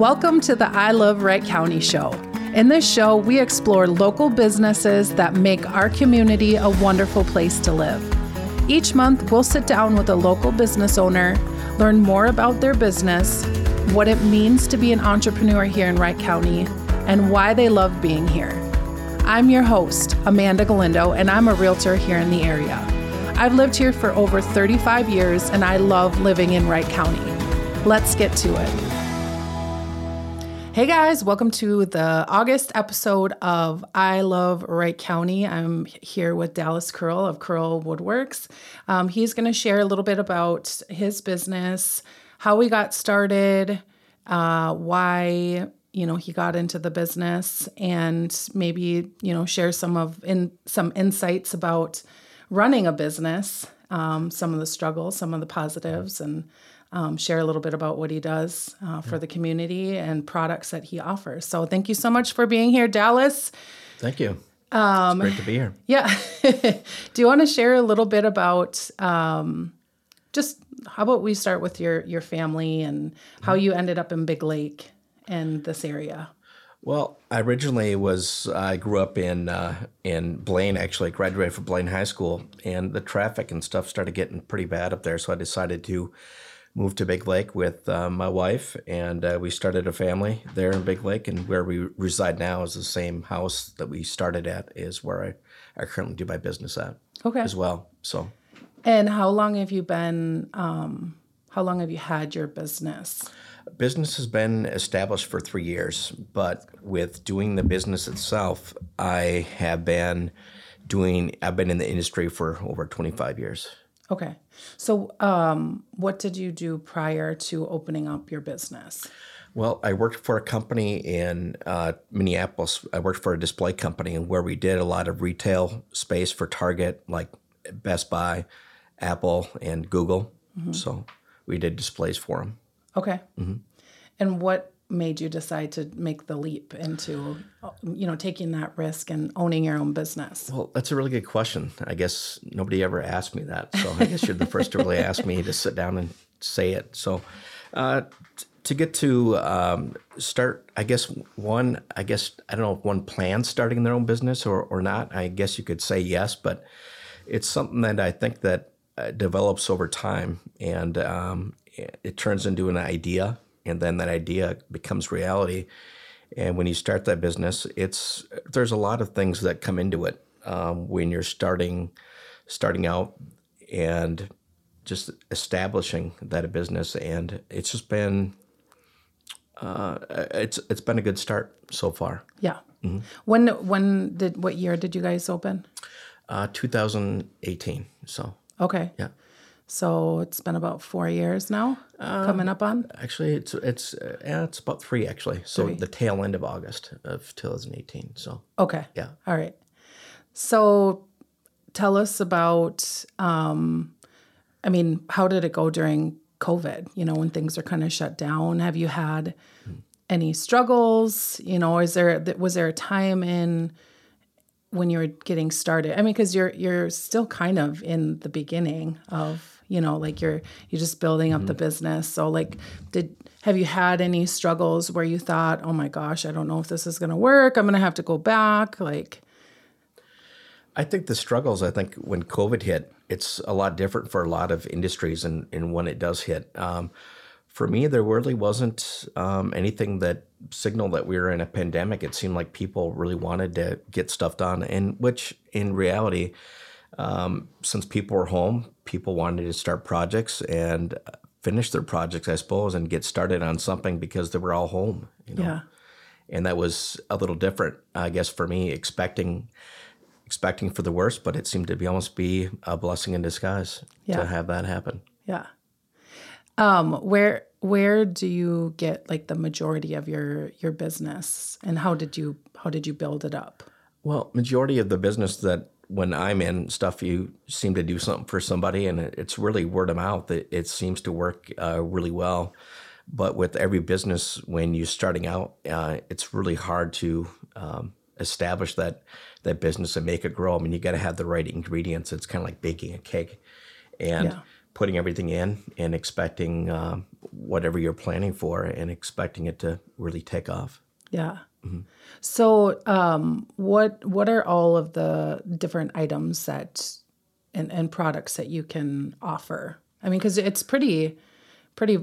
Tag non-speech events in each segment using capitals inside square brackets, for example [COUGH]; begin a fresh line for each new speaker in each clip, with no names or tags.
Welcome to the I Love Wright County show. In this show, we explore local businesses that make our community a wonderful place to live. Each month, we'll sit down with a local business owner, learn more about their business, what it means to be an entrepreneur here in Wright County, and why they love being here. I'm your host, Amanda Galindo, and I'm a realtor here in the area. I've lived here for over 35 years and I love living in Wright County. Let's get to it. Hey guys, welcome to the August episode of I Love Wright County. I'm here with Dallas Kouril of Kouril Woodworks. Um, he's going to share a little bit about his business, how we got started, uh, why you know he got into the business, and maybe you know share some of in some insights about running a business, um, some of the struggles, some of the positives, and um, share a little bit about what he does uh, for the community and products that he offers. So thank you so much for being here, Dallas.
Thank you. Um, it's great to be here. [LAUGHS]
Yeah. [LAUGHS] Do you want to share a little bit about um, just how about we start with your your family and how you ended up in Big Lake and this area?
Well, I originally was I grew up in uh, in Blaine. Actually, graduated from Blaine High School, and the traffic and stuff started getting pretty bad up there. So I decided to moved to Big Lake with uh, my wife, and uh, we started a family there in Big Lake. And where we reside now is the same house that we started at, is where I, I currently do my business at.
Okay.
As well. So.
And how long have you been? Um, how long have you had your business?
Business has been established for three years, but with doing the business itself, I have been doing. I've been in the industry for over twenty five years.
Okay. So, um, what did you do prior to opening up your business?
Well, I worked for a company in uh, Minneapolis. I worked for a display company where we did a lot of retail space for Target, like Best Buy, Apple, and Google. Mm-hmm. So we did displays for them.
Okay. Mm-hmm. And what made you decide to make the leap into you know taking that risk and owning your own business?
Well that's a really good question. I guess nobody ever asked me that. So i guess you're the first to really ask me to sit down and say it. So uh, t- to get to um, start i guess one i guess i don't know if one plans starting their own business or, or not. I guess you could say yes but it's something that i think that uh, develops over time. And um, it turns into an idea and then that idea becomes reality. And when you start that business, it's there's a lot of things that come into it um, when you're starting starting out and just establishing that a business. And it's just been uh, it's it's been a good start so far.
Yeah. Mm-hmm. When when did what year did you guys open?
Uh, 2018. So.
Okay.
Yeah.
So it's been about four years now, um, coming up on.
Actually, it's it's uh, yeah, it's about three actually. So three. the tail end of August of 2018. So
okay,
yeah,
all right. So tell us about. Um, I mean, how did it go during COVID? You know, when things are kind of shut down. Have you had hmm. any struggles? You know, is there was there a time in when you were getting started? I mean, because you're you're still kind of in the beginning of you know like you're you're just building up mm-hmm. the business. So like did have you had any struggles where you thought oh my gosh i don't know if this is going to work. I'm going to have to go back like?
I think the struggles i think when covid hit it's a lot different for a lot of industries and, and when it does hit. Um, for me there really wasn't um, anything that signaled that we were in a pandemic. It seemed like people really wanted to get stuff done and which in reality um, since people were home, people wanted to start projects and finish their projects, I suppose, and get started on something because they were all home. You know?
Yeah.
And that was a little different, I guess, for me, expecting expecting for the worst, but it seemed to be almost be a blessing in disguise yeah. to have that happen.
Yeah. Um, where where do you get like the majority of your your business, and how did you how did you build it up?
Well, majority of the business that when I'm in stuff, you seem to do something for somebody, and it's really word of mouth. It, it seems to work uh, really well. But with every business, when you're starting out, uh, it's really hard to um, establish that that business and make it grow. I mean, you got to have the right ingredients. It's kind of like baking a cake, and yeah. putting everything in and expecting um, whatever you're planning for and expecting it to really take off.
Yeah. So, um, what what are all of the different items that and, and products that you can offer? I mean, because it's pretty pretty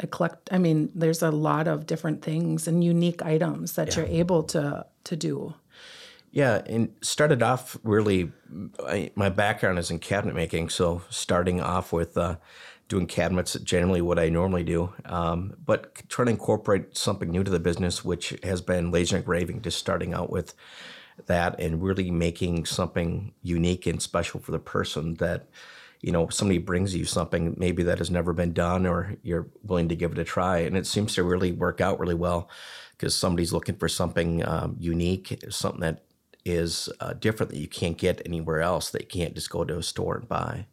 eclectic. I mean, there's a lot of different things and unique items that you're able to to do.
Yeah, and started off really. I, my background is in cabinet making, so starting off with uh, doing cabinets, generally what I normally do, um, but trying to incorporate something new to the business, which has been laser engraving. Just starting out with that and really making something unique and special for the person that you know somebody brings you something maybe that has never been done or you're willing to give it a try. And it seems to really work out really well because somebody's looking for something um, unique something that is uh, different that you can't get anywhere else. That you can't just go to a store and buy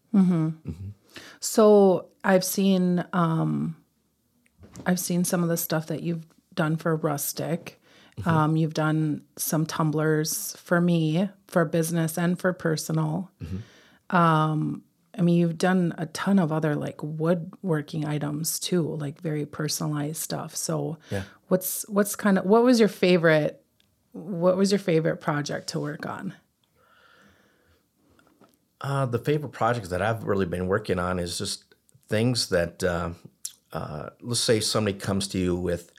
So I've seen um, I've seen some of the stuff that you've done for rustic. Um, you've done some tumblers for me for business and for personal. Um, I mean, you've done a ton of other like woodworking items too, like very personalized stuff. So,
Yeah.
what's what's kind of what was your favorite? What was your favorite project to work on?
Uh, the favorite projects that I've really been working on is just things that, uh, uh, let's say somebody comes to you with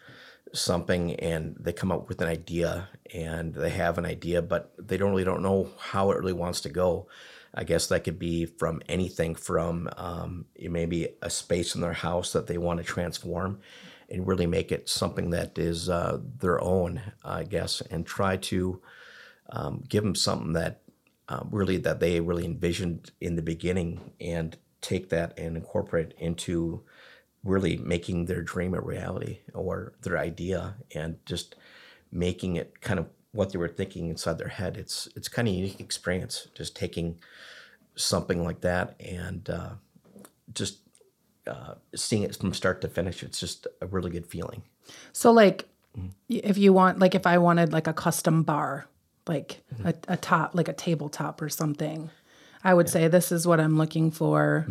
something and they come up with an idea and they have an idea, but they don't really don't know how it really wants to go. I guess that could be from anything from um, maybe a space in their house that they want to transform and really make it something that is uh, their own, I guess, and try to um, give them something that um, really that they really envisioned in the beginning and take that and incorporate into really making their dream a reality or their idea and just making it kind of what they were thinking inside their head. It's it's kind of a unique experience just taking something like that and uh, just uh, seeing it from start to finish. It's just a really good feeling.
So like if you want like if I wanted like a custom bar, like a, a top like a tabletop or something, I would say this is what I'm looking for.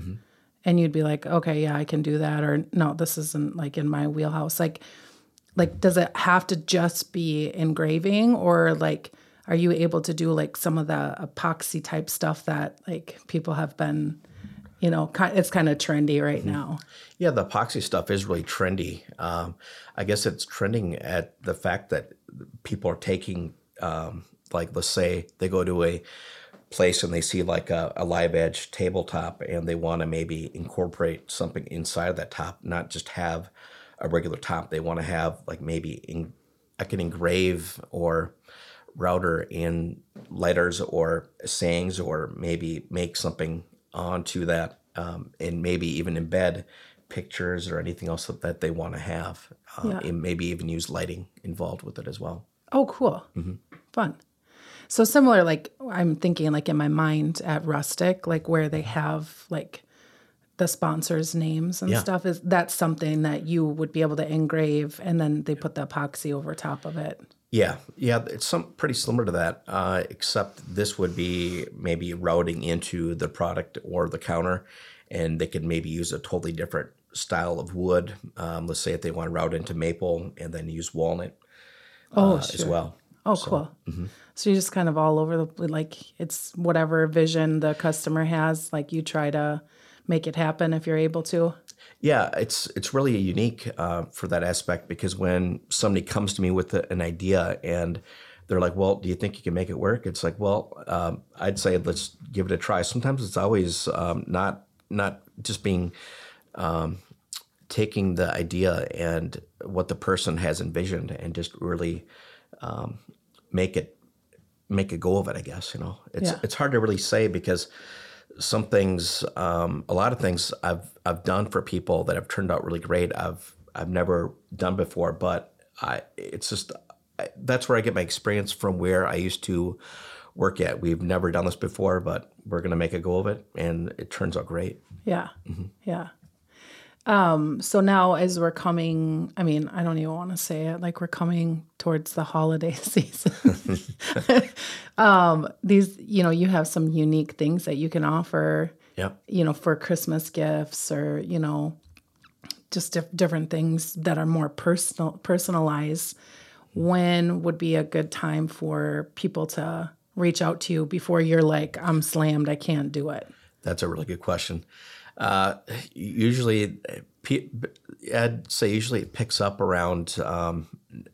And you'd be like, okay, yeah, I can do that. Or no, this isn't like in my wheelhouse. Like like does it have to just be engraving or like are you able to do like some of the epoxy type stuff that like people have been you know it's kind of trendy right now
Yeah, the epoxy stuff is really trendy. Um, I guess it's trending at the fact that people are taking, um, like, let's say they go to a place and they see like a, a live edge tabletop and they want to maybe incorporate something inside of that top, not just have a regular top. They want to have like maybe in, I can engrave or router in letters or sayings or maybe make something onto that um, and maybe even embed pictures or anything else that, they want to have uh,
Yeah.
and maybe even use lighting involved with it as well
Oh, cool. Fun. So similar, like I'm thinking, like in my mind at Rustic, like where they have like the sponsors' names and
Yeah.
stuff. Is that's something that you would be able to engrave, and then they put the epoxy over top of it.
yeah yeah it's some pretty similar to that uh, except this would be maybe routing into the product or the counter and they could maybe use a totally different style of wood um, let's say if they want to route into maple and then use walnut
Oh,
uh, as well
Oh, cool. So you're just kind of all over the like it's whatever vision the customer has. Like you try to make it happen if you're able to.
Yeah, it's it's really unique uh, for that aspect because when somebody comes to me with a, an idea and they're like, "Well, do you think you can make it work?" It's like, "Well, um, I'd say let's give it a try." Sometimes it's always um, not not just being um, taking the idea and what the person has envisioned and just really um, make it make a go of it. I guess you know it's
Yeah.
it's hard to really say because some things, um, a lot of things I've I've done for people that have turned out really great. I've I've never done before, but I it's just I, that's where I get my experience from. Where I used to work at. We've never done this before, but we're gonna make a go of it, and it turns out great.
Yeah. Yeah. Um, so now as we're coming, I mean, I don't even want to say it, like we're coming towards the holiday [LAUGHS] season. [LAUGHS] [LAUGHS] um, these, you know, you have some unique things that you can offer,
Yep.
you know, for Christmas gifts or, you know, just dif- different things that are more personal personalized when would be a good time for people to reach out to you before you're like i'm slammed i can't do it
That's a really good question. Uh, usually, I'd say usually it picks up around um,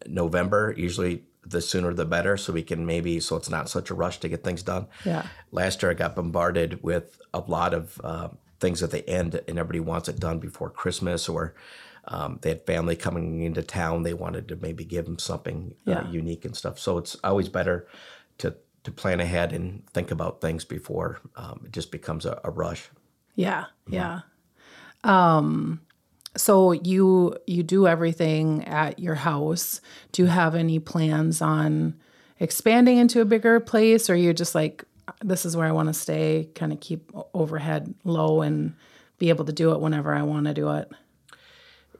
November. Usually, the sooner the better, so we can maybe so it's not such a rush to get things done.
Yeah.
Last year, I got bombarded with a lot of uh, things at the end, and everybody wants it done before Christmas, or um, they had family coming into town. They wanted to maybe give them something
Yeah.
uh, unique and stuff. So it's always better to to plan ahead and think about things before um, it just becomes a, a rush.
Yeah, yeah. Um, so you you do everything at your house. Do you have any plans on expanding into a bigger place, or you're just like, this is where I want to stay, kind of keep overhead low and be able to do it whenever I want to do it?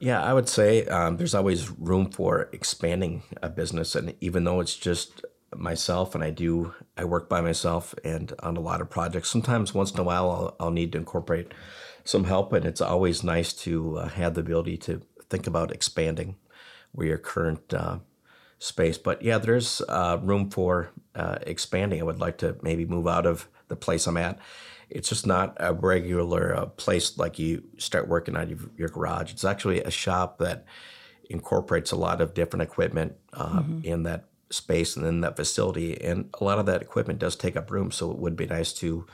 Yeah, I would say um, there's always room for expanding a business, and even though it's just myself and I do I work by myself and on a lot of projects. Sometimes once in a while I'll, I'll need to incorporate some help, and it's always nice to uh, have the ability to think about expanding where your current uh, space. But yeah, there's uh, room for uh, expanding. I would like to maybe move out of the place I'm at. It's just not a regular uh, place like you start working out of your garage. It's actually a shop that incorporates a lot of different equipment uh, in that space and in that facility. And a lot of that equipment does take up room. So it would be nice to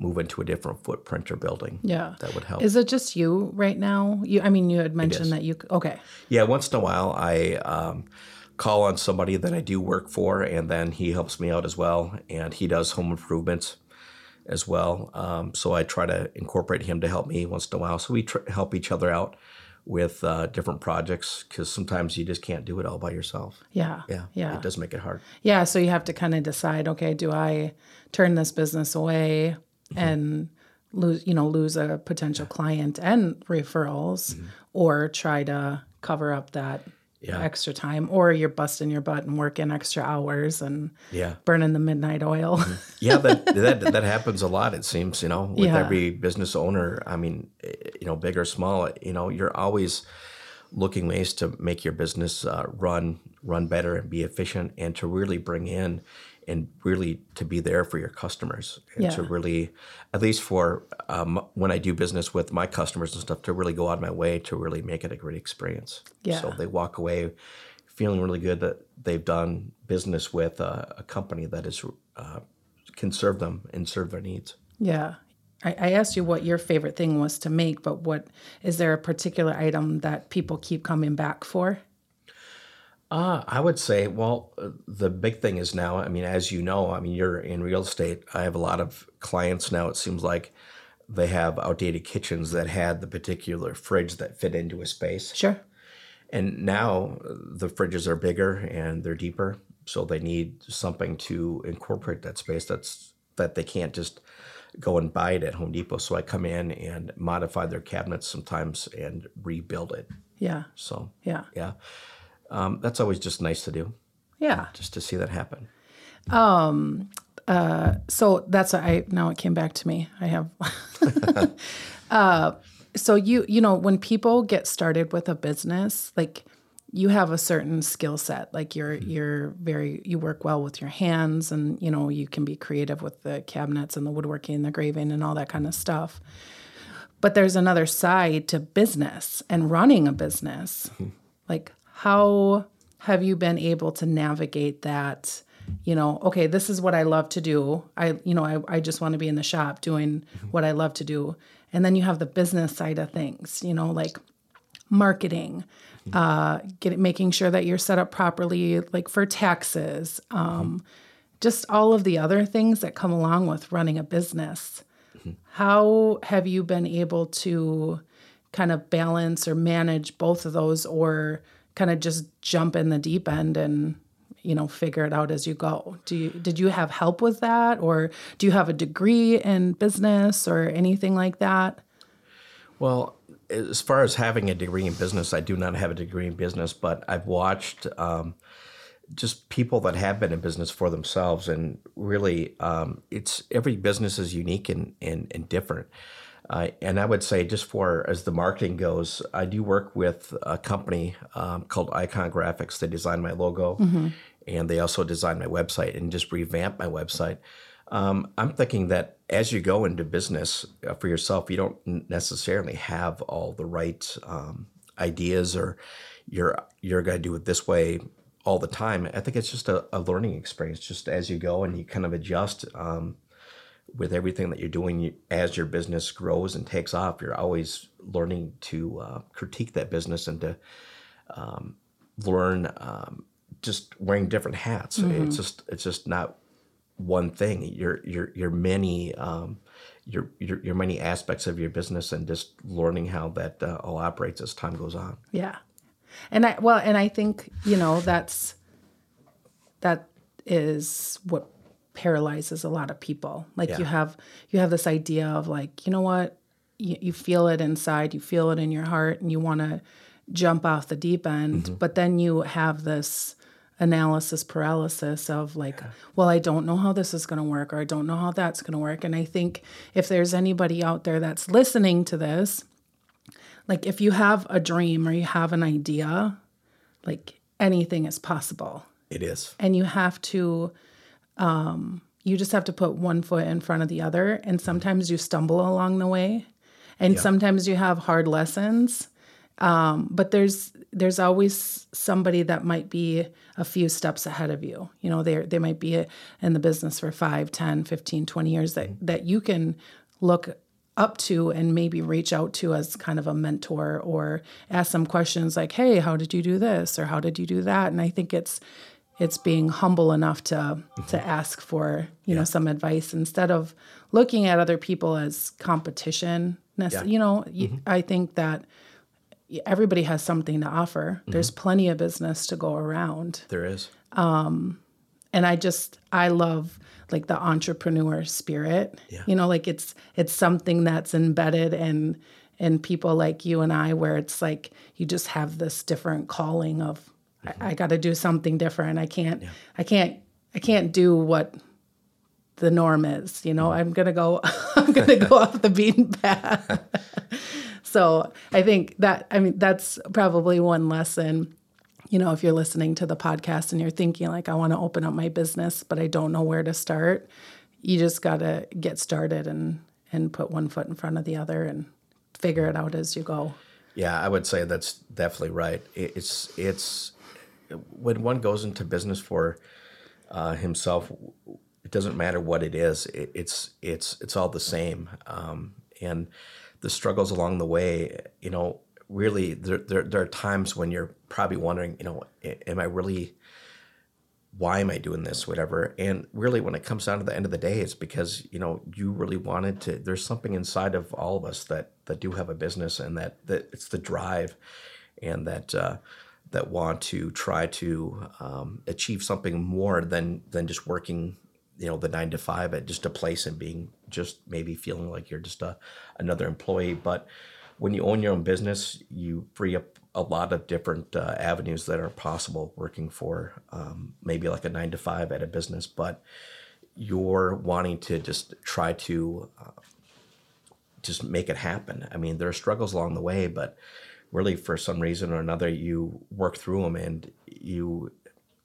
move into a different footprint or building.
Yeah,
That would help.
Is it just you right now? You, I mean, you had mentioned that you. Okay,
Yeah, once in a while I um, call on somebody that I do work for, and then he helps me out as well, and he does home improvements as well. Um, so I try to incorporate him to help me once in a while. So we tr- help each other out with uh, different projects because sometimes you just can't do it all by yourself.
yeah,
Yeah,
yeah.
it does make it hard.
Yeah, so you have to kind of decide, okay, do I turn this business away
Mm-hmm.
and lose, you know, lose a potential client and referrals or try to cover up that
Mm-hmm. Yeah.
extra time or you're busting your butt and working extra hours and
Yeah.
burning the midnight oil.
yeah, that, that that happens a lot. It seems you know with
Yeah.
every business owner. I mean, eh, you know, big or small. You know, you're always looking ways to make your business uh, run run better and be efficient, and to really bring in and really to be there for your customers and to really, at least for um, when I do business with my customers and stuff, to really go out of my way to really make it a great experience.
Yeah.
So they walk away feeling really good that they've done business with a, a company that is uh, can serve them and serve their needs.
yeah. I, I asked you what your favorite thing was to make, but what is there a particular item that people keep coming back for?
Uh, I would say, well, uh, the big thing is now, I mean, as you know, I mean, you're in real estate. I have a lot of clients now, it seems like they have outdated kitchens that had the particular fridge that fit into a space.
Sure.
And now uh, the fridges are bigger and they're deeper, so they need something to incorporate that space. That's that they can't just go and buy it at Home Depot. So I come in and modify their cabinets sometimes and rebuild it.
Yeah.
So
Yeah.
yeah, um, that's always just nice to do,
Yeah.
just to see that happen.
Um, uh, so that's I now it came back to me. I have [LAUGHS] uh so you you know when people get started with a business like you have a certain skill set like you're you're very you work well with your hands and you know you can be creative with the cabinets and the woodworking and the graving and all that kind of stuff but there's another side to business and running a business like how have you been able to navigate that? You know okay this is what i love to do. I you know i, I just want to be in the shop doing what i love to do. And then you have the business side of things you know like marketing uh get making sure that you're set up properly like for taxes um just all of the other things that come along with running a business. How have you been able to kind of balance or manage both of those or kind of just jump in the deep end and you know figure it out as you go. Do you did you have help with that? Or do you have a degree in business or anything like that?
Well, as far as having a degree in business, I do not have a degree in business, but I've watched um, just people that have been in business for themselves, and really, um, it's every business is unique and and, and different. Uh, and I would say, just for as the marketing goes, I do work with a company um, called Icon Graphics. They design my logo, and they also design my website and just revamp my website. Um, I'm thinking that as you go into business uh, for yourself, you don't necessarily have all the right um, ideas or you're you're going to do it this way all the time. I think it's just a, a learning experience, just as you go and you kind of adjust um, with everything that you're doing as your business grows and takes off. You're always learning to uh, critique that business and to um, learn um, just wearing different hats. It's just it's just not one thing. Your your your many um, your, your your many aspects of your business and just learning how that uh, all operates as time goes on.
Yeah. And I well, and I think, you know, that's that is what paralyzes a lot of people. Like
Yeah.
you have you have this idea of like, you know what? You, you feel it inside, you feel it in your heart and you want to jump off the deep end, mm-hmm. but then you have this analysis paralysis of like, well, I don't know how this is going to work or I don't know how that's going to work. And I think if there's anybody out there that's listening to this, like if you have a dream or you have an idea, like anything is possible.
It is.
And you have to, um, you just have to put one foot in front of the other. And sometimes you stumble along the way. And sometimes you have hard lessons. Um, but there's there's always somebody that might be a few steps ahead of you. You know, they they might be in the business for 5, 10, 15, 20 years that that you can look up to and maybe reach out to as kind of a mentor or ask some questions like, "Hey, how did you do this?" or "How did you do that?" And I think it's it's being humble enough to mm-hmm. to ask for you know some advice instead of looking at other people as competition. nece- You know, mm-hmm. I think that everybody has something to offer. Mm-hmm. There's plenty of business to go around
There is.
Um, and I just I love like the entrepreneur spirit.
Yeah.
You know, like it's it's something that's embedded in in people like you and I where it's like you just have this different calling of I, I got to do something different. I can't I can't I can't do what the norm is, you know. Mm-hmm. I'm going to go [LAUGHS] I'm to go off the beaten path. [LAUGHS] so, I think that I mean that's probably one lesson you know, if you're listening to the podcast and you're thinking like, I want to open up my business, but I don't know where to start, you just got to get started and and put one foot in front of the other and figure it out as you go.
Yeah, I would say that's definitely right. It's it's when one goes into business for uh, himself, it doesn't matter what it is. It, it's it's it's all the same, um, and the struggles along the way. You know, really, there, there there are times when you're probably wondering, you know, am I really why am I doing this, whatever. And really, when it comes down to the end of the day, it's because you know you really wanted to. There's something inside of all of us that that do have a business, and that that it's the drive, and that uh, that want to try to um, achieve something more than than just working, you know, the nine to five at just a place and being just maybe feeling like you're just a another employee, but when you own your own business, you free up a lot of different uh, avenues that are possible working for um, maybe like a nine to five at a business, but you're wanting to just try to uh, just make it happen. I mean, there are struggles along the way, but really for some reason or another, you work through them and you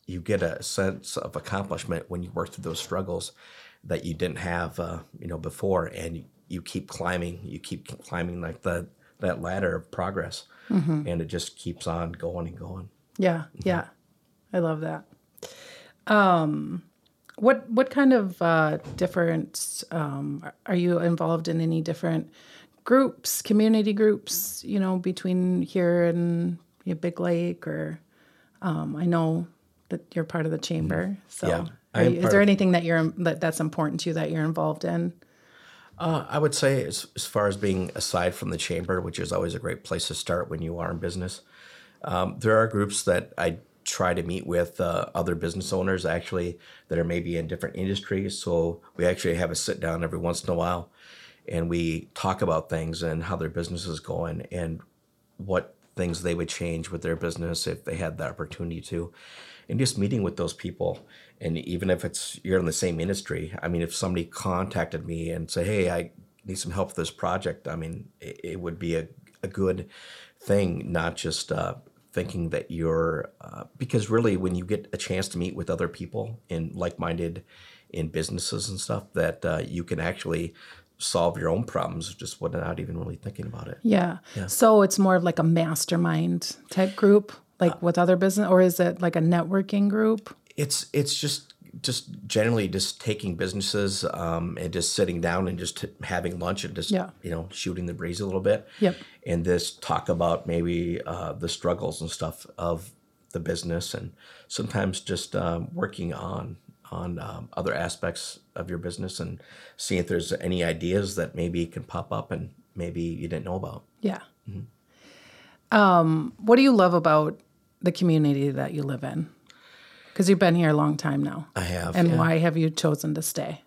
you get a sense of accomplishment when you work through those struggles that you didn't have, uh, you know, before, and you, you keep climbing. You keep climbing like the that ladder of progress, and it just keeps on going and going.
Yeah, yeah. I love that. Um what what kind of uh different um are you involved in any different groups, community groups, you know, between here and you know, Big Lake or um I know that you're part of the chamber. So
Yeah,
are you- is there anything that you're that, that's important to you that you're involved in?
Uh, I would say, as, as far as being aside from the chamber, which is always a great place to start when you are in business, um, there are groups that I try to meet with uh, other business owners actually that are maybe in different industries. So we actually have a sit down every once in a while, and we talk about things and how their business is going and what things they would change with their business if they had the opportunity to. And just meeting with those people and even if it's you're in the same industry i mean if somebody contacted me and say hey i need some help with this project, I mean, it, it would be a, a good thing, not just uh, thinking that you're, uh, because really when you get a chance to meet with other people in like minded in businesses and stuff, that uh, you can actually solve your own problems just without even really thinking about it.
Yeah. So it's more of like a mastermind type group, like
Uh,
with other business, or is it like a networking group?
It's it's just just generally just taking businesses um, and just sitting down and just having lunch and just
Yeah.
you know shooting the breeze a little bit.
Yep.
And this talk about maybe uh, the struggles and stuff of the business and sometimes just um, working on on um, other aspects of your business and see if there's any ideas that maybe can pop up and maybe you didn't know about.
Yeah.
Mm-hmm.
Um, what do you love about the community that you live in? Because you've been here a long time now.
I have.
And
yeah.
why have you chosen to stay?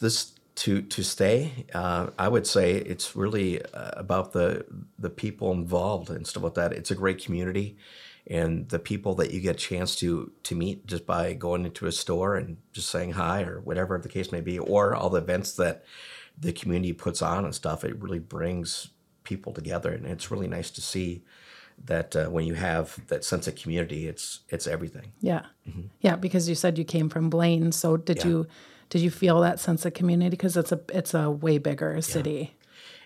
this to to stay uh, i would say it's really uh, about the the people involved and stuff like that it's a great community and the people that you get a chance to to meet just by going into a store and just saying hi or whatever the case may be or all the events that the community puts on and stuff it really brings people together and it's really nice to see that uh, when you have that sense of community it's it's everything
Yeah. Yeah, because you said you came from Blaine. So did you did you feel that sense of community? Because it's a it's a way bigger city.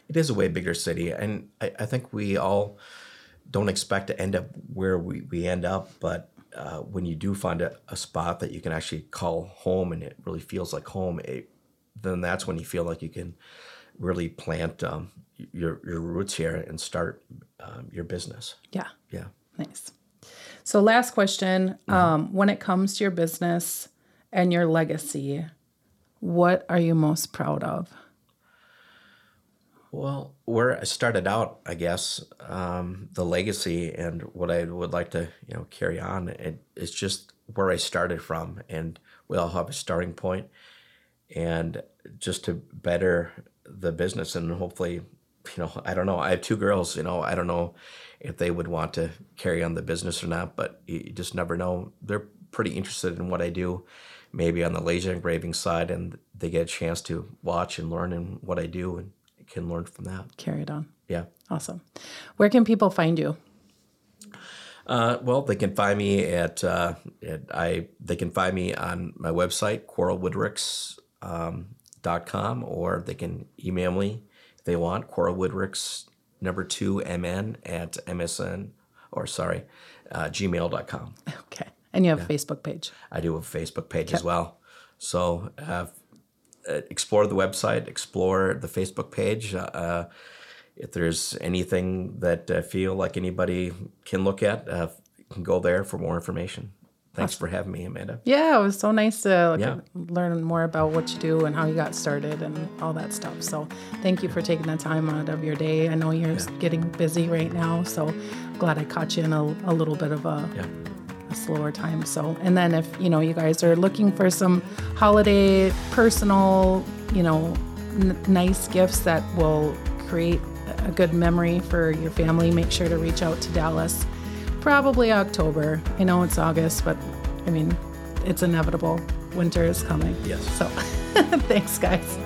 it is a way bigger city and I, I think we all don't expect to end up where we, we end up but uh, when you do find a, a spot that you can actually call home and it really feels like home it, then that's when you feel like you can really plant um, your, your roots here and start um, your business
Yeah.
yeah
Nice. So last question. Um, when it comes to your business and your legacy, what are you most proud of?
Well, where I started out, I guess, um, the legacy and what I would like to, you know, carry on. It, it's just where I started from, and we all have a starting point, and just to better the business and hopefully, you know, I don't know. I have two girls. You know, I don't know if they would want to carry on the business or not, but you just never know. They're pretty interested in what I do, maybe on the laser engraving side, and they get a chance to watch and learn in what I do and can learn from that.
Carry it on.
Yeah.
Awesome. Where can people find you?
Uh, well, they can find me at, uh, at I. They can find me on my website kourilwoodworks um, dot com, or they can email me if they want kourilwoodworks number two mn at msn or sorry uh, gmail.com.
Okay. And you have a Facebook page.
I do have a Facebook page as well. So uh, explore the website, explore the Facebook page. Uh, if there's anything that I feel like anybody can look at, uh, you can go there for more information. Thanks for having me, Amanda.
Yeah, it was so nice to like,
Yeah.
learn more about what you do and how you got started and all that stuff. So, thank you for taking the time out of your day. I know you're getting busy right now, so glad I caught you in a, a little bit of a,
Yeah.
Slower time. So, and then if you know you guys are looking for some holiday personal, you know, n- nice gifts that will create a good memory for your family, make sure to reach out to Dallas. Probably October. I know it's August, but I mean, it's inevitable. Winter is coming.
Yes.
So, [LAUGHS] thanks, guys.